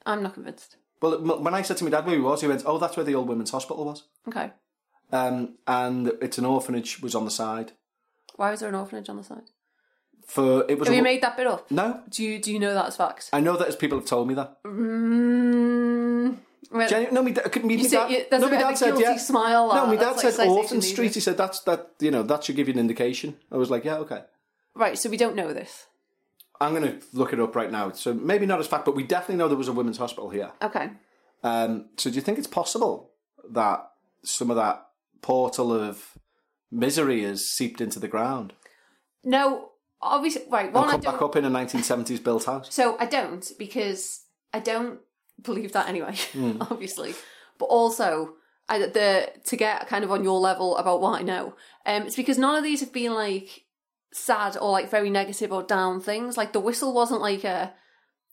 [SPEAKER 3] I'm not convinced.
[SPEAKER 1] Well, m- when I said to my dad where he was, he went, "Oh, that's where the old women's hospital was."
[SPEAKER 3] Okay.
[SPEAKER 1] Um, and it's an orphanage was on the side.
[SPEAKER 3] Why was there an orphanage on the side?
[SPEAKER 1] For it was.
[SPEAKER 3] Have
[SPEAKER 1] a,
[SPEAKER 3] you made that bit up?
[SPEAKER 1] no,
[SPEAKER 3] Do you do you know that as fact?
[SPEAKER 1] I know that as people have told me that.
[SPEAKER 3] Mm, well,
[SPEAKER 1] Genu- no, da- my,
[SPEAKER 3] you say,
[SPEAKER 1] dad,
[SPEAKER 3] you,
[SPEAKER 1] no, my dad said yeah.
[SPEAKER 3] smile.
[SPEAKER 1] No, my dad
[SPEAKER 3] That's
[SPEAKER 1] said
[SPEAKER 3] like
[SPEAKER 1] Orphan Street. He said that's that. You know that should give you an indication. I was like, yeah, okay.
[SPEAKER 3] Right, so we don't know this.
[SPEAKER 1] I'm going to look it up right now. So maybe not as fact, but we definitely know there was a women's hospital here.
[SPEAKER 3] Okay.
[SPEAKER 1] Um, so do you think it's possible that some of that portal of misery has seeped into the ground
[SPEAKER 3] No, obviously, right.
[SPEAKER 1] and
[SPEAKER 3] One, I
[SPEAKER 1] come back up in a 1970s built house?
[SPEAKER 3] So I don't because I don't believe that anyway. <laughs>
[SPEAKER 1] Hmm.
[SPEAKER 3] obviously, but also I, the to get kind of on your level about what I know. Um, it's because none of these have been like sad or like very negative or down things. Like the whistle wasn't like a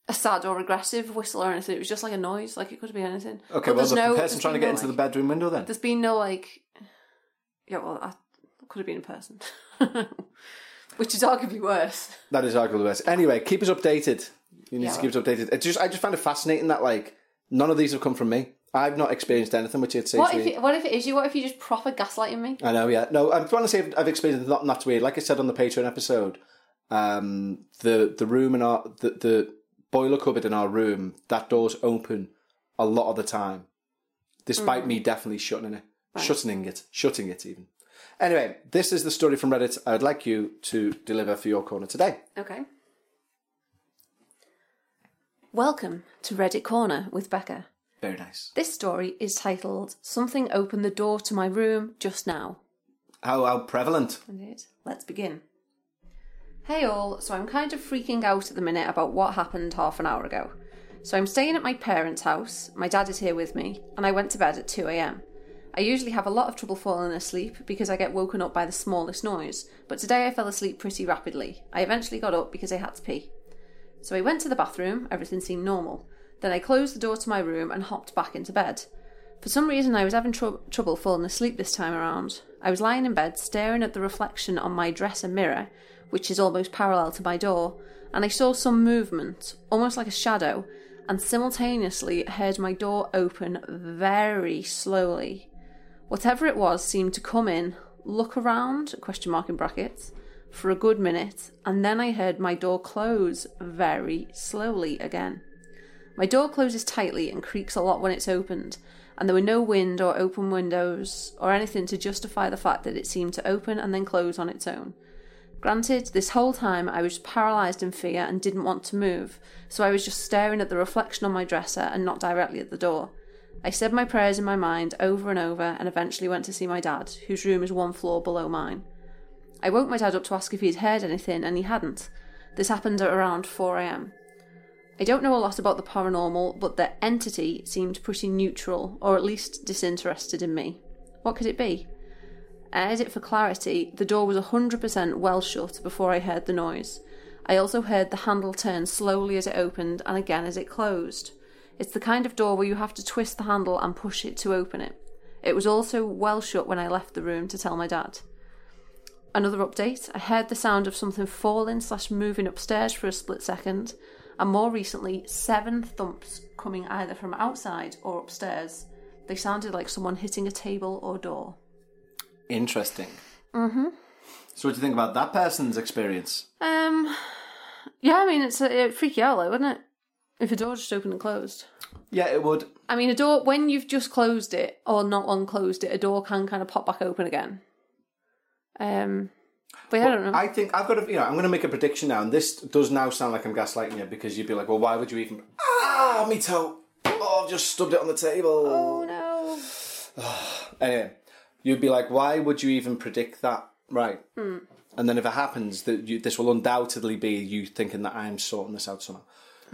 [SPEAKER 3] a sad or aggressive whistle or anything. It was just like a noise. Like it could be anything.
[SPEAKER 1] Okay,
[SPEAKER 3] But
[SPEAKER 1] well,
[SPEAKER 3] there's
[SPEAKER 1] the
[SPEAKER 3] no-
[SPEAKER 1] person trying to get
[SPEAKER 3] no,
[SPEAKER 1] into the bedroom window then?
[SPEAKER 3] There's been no like. Yeah, well, I could have been a person, <laughs> which is arguably worse.
[SPEAKER 1] That is arguably worse. Anyway, keep us updated. You need
[SPEAKER 3] Yeah,
[SPEAKER 1] to keep us updated. It's just I just find it fascinating that like none of these have come from me. I've not experienced anything which you'd say
[SPEAKER 3] What
[SPEAKER 1] to
[SPEAKER 3] if
[SPEAKER 1] me.
[SPEAKER 3] it, what if it is you? What if you just proper gaslighting me?
[SPEAKER 1] I know, yeah. No, I'm trying to say I've, I've experienced not, not weird. Like I said on the Patreon episode, um, the the room in our the, the boiler cupboard in our room that door's open a lot of the time, despite
[SPEAKER 3] Mm.
[SPEAKER 1] me definitely shutting it, shutting it, shutting it even. Anyway, this is the story from Reddit. I would like you to deliver for your corner today.
[SPEAKER 3] Okay. Welcome to Reddit Corner with Becca.
[SPEAKER 1] Very nice.
[SPEAKER 3] This story is titled "Something Opened the Door to My Room Just Now."
[SPEAKER 1] How how prevalent?
[SPEAKER 3] Indeed. Let's begin. Hey all, so I'm kind of freaking out at the minute about what happened half an hour ago. So I'm staying at my parents' house, my dad is here with me, and I went to bed at 2am. I usually have a lot of trouble falling asleep because I get woken up by the smallest noise, but today I fell asleep pretty rapidly. I eventually got up because I had to pee. So I went to the bathroom, everything seemed normal. Then I closed the door to my room and hopped back into bed. For some reason, I was having trou trouble falling asleep this time around. I was lying in bed, staring at the reflection on my dresser mirror, which is almost parallel to my door, and I saw some movement, almost like a shadow, and simultaneously heard my door open very slowly. Whatever it was seemed to come in, look around, question mark in brackets, for a good minute, and then I heard my door close very slowly again. My door closes tightly and creaks a lot when it's opened, and there were no wind or open windows or anything to justify the fact that it seemed to open and then close on its own. Granted, this whole time I was paralysed in fear and didn't want to move, so I was just staring at the reflection on my dresser and not directly at the door. I said my prayers in my mind over and over and eventually went to see my dad, whose room is one floor below mine. I woke my dad up to ask if he'd heard anything, and he hadn't. This happened at around 4am. I don't know a lot about the paranormal, but the entity seemed pretty neutral, or at least disinterested in me. What could it be? Uh, I edit for clarity, the door was 100% well shut before I heard the noise. I also heard the handle turn slowly as it opened and again as it closed. It's the kind of door where you have to twist the handle and push it to open it. It was also well shut when I left the room to tell my dad. Another update I heard the sound of something falling slash moving upstairs for a split second, and more recently, seven thumps coming either from outside or upstairs. They sounded like someone hitting a table or door.
[SPEAKER 1] Interesting. Mm-hmm. So, what do you think about that person's experience?
[SPEAKER 3] Um, yeah, I mean, it's a, it'd freak you out, though, wouldn't it? If a door just opened and closed.
[SPEAKER 1] Yeah, it would.
[SPEAKER 3] I mean, a door, when you've just closed it or not unclosed it, a door can kind of pop back open again. Um, but yeah, I don't know.
[SPEAKER 1] I think I've got to, you know, I'm going to make a prediction now, and this does now sound like I'm gaslighting you because you'd be like, well, why would you even? <sighs> Ah, me toe. Oh, I've just stubbed it on the table.
[SPEAKER 3] oh no. <sighs>
[SPEAKER 1] Anyway, you'd be like, why would you even predict that? Right.
[SPEAKER 3] Hmm.
[SPEAKER 1] And then if it happens, that you, this will undoubtedly be you thinking that I'm sorting this out somehow.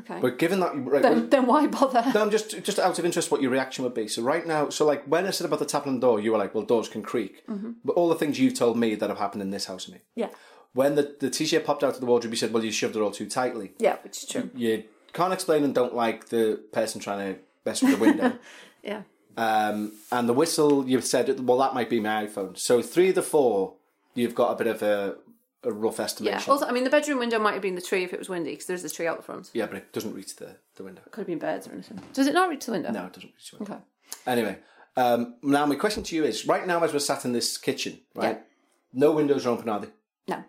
[SPEAKER 3] Okay.
[SPEAKER 1] But given that, right,
[SPEAKER 3] then, then why bother? <laughs>
[SPEAKER 1] No, I'm just just out of interest what your reaction would be. So right now, so like when I said about the on door, you were like, "Well, doors can creak," but all the things you've told me that have happened in this house me.
[SPEAKER 3] Yeah.
[SPEAKER 1] When the the t-shirt popped out of the wardrobe, you said, "Well, you shoved it all too tightly."
[SPEAKER 3] Yeah, which is true.
[SPEAKER 1] You can't explain and don't like the person trying to mess with the window. <laughs>
[SPEAKER 3] Yeah.
[SPEAKER 1] um, and the whistle, you've said, "Well, that might be my iPhone." So three of the four, you've got a bit of a, a rough estimation.
[SPEAKER 3] Yeah. Also, I mean, the bedroom window might have been the tree if it was windy because there's a tree out the front.
[SPEAKER 1] yeah, but it doesn't reach the, the window.
[SPEAKER 3] Could have been birds or anything. Does it not reach the window?
[SPEAKER 1] No, it doesn't reach the window.
[SPEAKER 3] Okay.
[SPEAKER 1] Anyway, um, now my question to you is: right now, as we're sat in this kitchen, right?
[SPEAKER 3] Yeah.
[SPEAKER 1] No windows are open, are they?
[SPEAKER 3] No.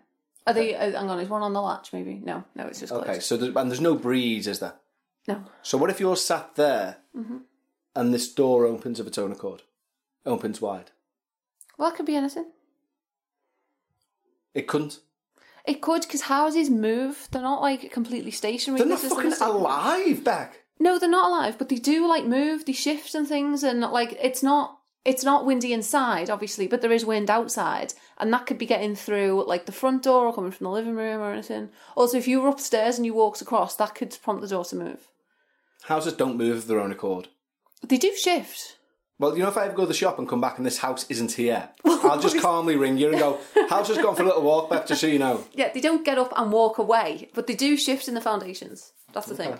[SPEAKER 3] Are they? Uh, hang on. Is one on the latch? Maybe. No. No. It's just closed.
[SPEAKER 1] Okay, so there's, and there's no breeze, is there?
[SPEAKER 3] No.
[SPEAKER 1] So what if you're sat there
[SPEAKER 3] Mm-hmm.
[SPEAKER 1] and this door opens of its own accord, opens wide?
[SPEAKER 3] Well, it could be anything.
[SPEAKER 1] It couldn't.
[SPEAKER 3] It could because houses move. They're not like completely stationary.
[SPEAKER 1] They're not
[SPEAKER 3] This is
[SPEAKER 1] fucking alive, Beck.
[SPEAKER 3] No, they're not alive, but they do like move. They shift and things, and like it's not. It's not windy inside, obviously, but there is wind outside, and that could be getting through like the front door or coming from the living room or anything. Also, if you were upstairs and you walked across, that could prompt the door to move.
[SPEAKER 1] Houses don't move of their own accord.
[SPEAKER 3] They do shift.
[SPEAKER 1] Well, you know, if I ever go to the shop and come back and this house isn't here, <laughs> I'll just calmly ring you and go, "House has gone for a little walk back, just so you know."
[SPEAKER 3] Yeah, they don't get up and walk away, but they do shift in the foundations. That's the thing.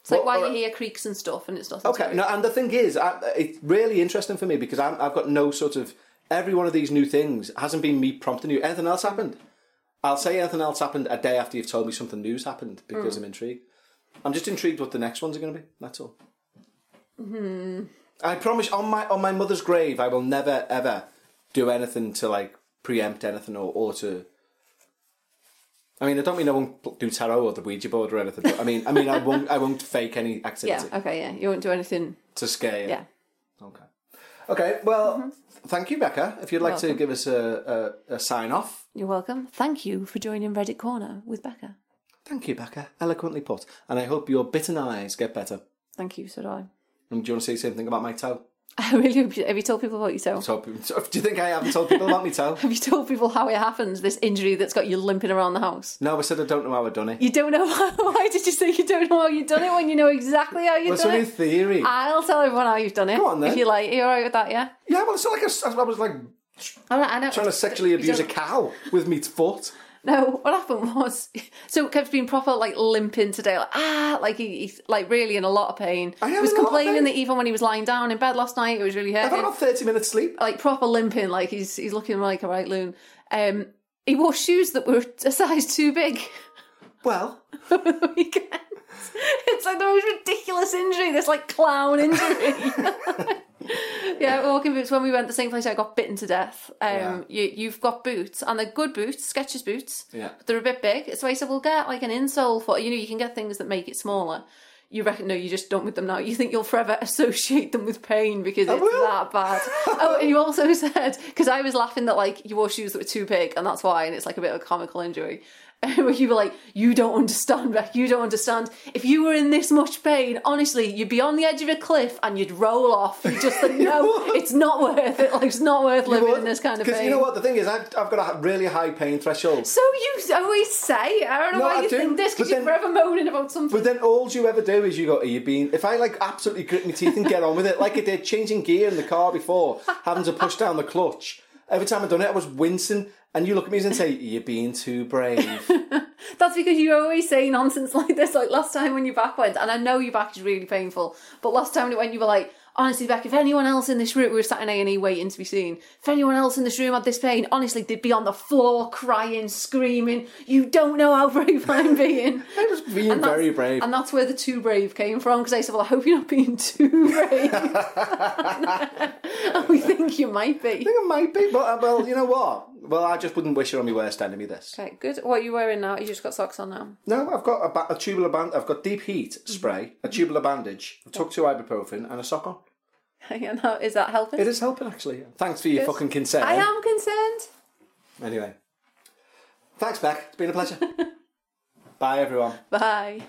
[SPEAKER 3] It's like
[SPEAKER 1] Well,
[SPEAKER 3] why you hear creaks and stuff, and it's nothing.
[SPEAKER 1] Okay, no, and the thing is, I, it's really interesting for me because I'm, I've got no sort of every one of these new things hasn't been me prompting you. Anything else happened? I'll say anything else happened a day after you've told me something new's happened because
[SPEAKER 3] Hmm.
[SPEAKER 1] I'm intrigued. I'm just intrigued what the next ones are going to be. That's all. I promise on my on my mother's grave, I will never ever do anything to like preempt anything or, or to. I mean, I don't mean I won't do tarot or the Ouija board or anything. But I mean, I mean, I won't. I won't fake any activity
[SPEAKER 3] Yeah. Okay. Yeah. You won't do anything.
[SPEAKER 1] to scare you.
[SPEAKER 3] Yeah.
[SPEAKER 1] Okay. Okay. Well, mm-hmm. thank you, Becca. If you'd like to give us a, a, a sign off,
[SPEAKER 3] You're welcome. Thank you for joining Reddit Corner with Becca.
[SPEAKER 1] thank you, Becca. Eloquently put. And I hope your bitten eyes get better.
[SPEAKER 3] Thank you. So do I.
[SPEAKER 1] And do you want to say something about my toe?
[SPEAKER 3] I really hope you, have you told people about your toe?
[SPEAKER 1] So, <laughs> do you think I haven't told people about my toe? <laughs>
[SPEAKER 3] Have you told people how it happened? This injury that's got you limping around the house.
[SPEAKER 1] No, I said I don't know how I've done it.
[SPEAKER 3] You don't know <laughs> how, why did you say you don't know how you've done it when you know exactly how you've
[SPEAKER 1] Well, it's
[SPEAKER 3] done
[SPEAKER 1] only
[SPEAKER 3] it?
[SPEAKER 1] theory.
[SPEAKER 3] I'll tell everyone how you've done it.
[SPEAKER 1] Go on, then.
[SPEAKER 3] If you like, are you alright with that? Yeah.
[SPEAKER 1] Yeah, well, it's not like I, I was like
[SPEAKER 3] I, I know.
[SPEAKER 1] trying to sexually abuse a cow with me foot.
[SPEAKER 3] No, what happened was, <laughs> so it kept being proper like limping today, like ah, like he, he's like really in a lot of pain.
[SPEAKER 1] I am
[SPEAKER 3] he was
[SPEAKER 1] in a lot of
[SPEAKER 3] complaining
[SPEAKER 1] pain.
[SPEAKER 3] that even when he was lying down in bed last night, it was really hurting.
[SPEAKER 1] I've had
[SPEAKER 3] hurting.
[SPEAKER 1] about 30 minutes sleep.
[SPEAKER 3] Like proper limping, like he's he's looking like a right loon. Um, he wore shoes that were a size too big.
[SPEAKER 1] Well,
[SPEAKER 3] over the weekend. It's like the most ridiculous injury, this like clown injury. <laughs> <laughs> <laughs> yeah, walking boots. When we went the same place, I got bitten to death. Um,
[SPEAKER 1] Yeah.
[SPEAKER 3] you, you've got boots, and they're good boots, Skechers boots.
[SPEAKER 1] Yeah.
[SPEAKER 3] but they're a bit big. So I said, we'll get like an insole for you know. You can get things that make it smaller. You reckon? No, you just don't with them now. You think you'll forever associate them with pain because it's that bad. <laughs> oh, and you also said because I was laughing that like you wore shoes that were too big, and that's why, and it's like a bit of a comical injury. <laughs> Where you were like, you don't understand, Beck. You don't understand. If you were in this much pain, honestly, you'd be on the edge of a cliff and you'd roll off. You just think, no, <laughs> it's not worth it. Like it's not worth living in this kind of
[SPEAKER 1] Because
[SPEAKER 3] pain.
[SPEAKER 1] you know what? The thing is, I've, I've got a really high pain threshold.
[SPEAKER 3] So you always oh, say, I don't know
[SPEAKER 1] No,
[SPEAKER 3] why
[SPEAKER 1] I
[SPEAKER 3] you
[SPEAKER 1] do,
[SPEAKER 3] think this because you're forever moaning about something.
[SPEAKER 1] But then all you ever do is you go, are you being... If I like absolutely grit my teeth and get on with it, like I did changing gear in the car before, having to push down the clutch, every time I'd done it I was wincing and you look at me and say, you're being too brave. <laughs>
[SPEAKER 3] That's because you always say nonsense <laughs> like this. Like last time when your back went, and I know your back is really painful, but last time when it went, you were like, honestly, Beck, if anyone else in this room, we were sat in A and E waiting to be seen. If anyone else in this room had this pain, honestly, they'd be on the floor crying, screaming. You don't know how brave <laughs> I'm being.
[SPEAKER 1] I was being very brave.
[SPEAKER 3] And that's where the too brave came from. Because I said, well, I hope you're not being too brave. and we think you might be.
[SPEAKER 1] I think it might be, but uh, well, you know what? Well, I just wouldn't wish it on my worst enemy. This.
[SPEAKER 3] Okay, good. What are you wearing now? You just got socks on now.
[SPEAKER 1] No, I've got a, ba- a tubular band. I've got deep heat mm-hmm. spray, a mm-hmm. tubular bandage, I took two ibuprofen, and a sock on. <laughs>
[SPEAKER 3] yeah, no, is that helping?
[SPEAKER 1] It is helping actually. Thanks for your
[SPEAKER 3] Good.
[SPEAKER 1] fucking concern.
[SPEAKER 3] I am concerned.
[SPEAKER 1] Anyway, thanks, Beck. It's been a pleasure. <laughs> Bye, everyone.
[SPEAKER 3] Bye.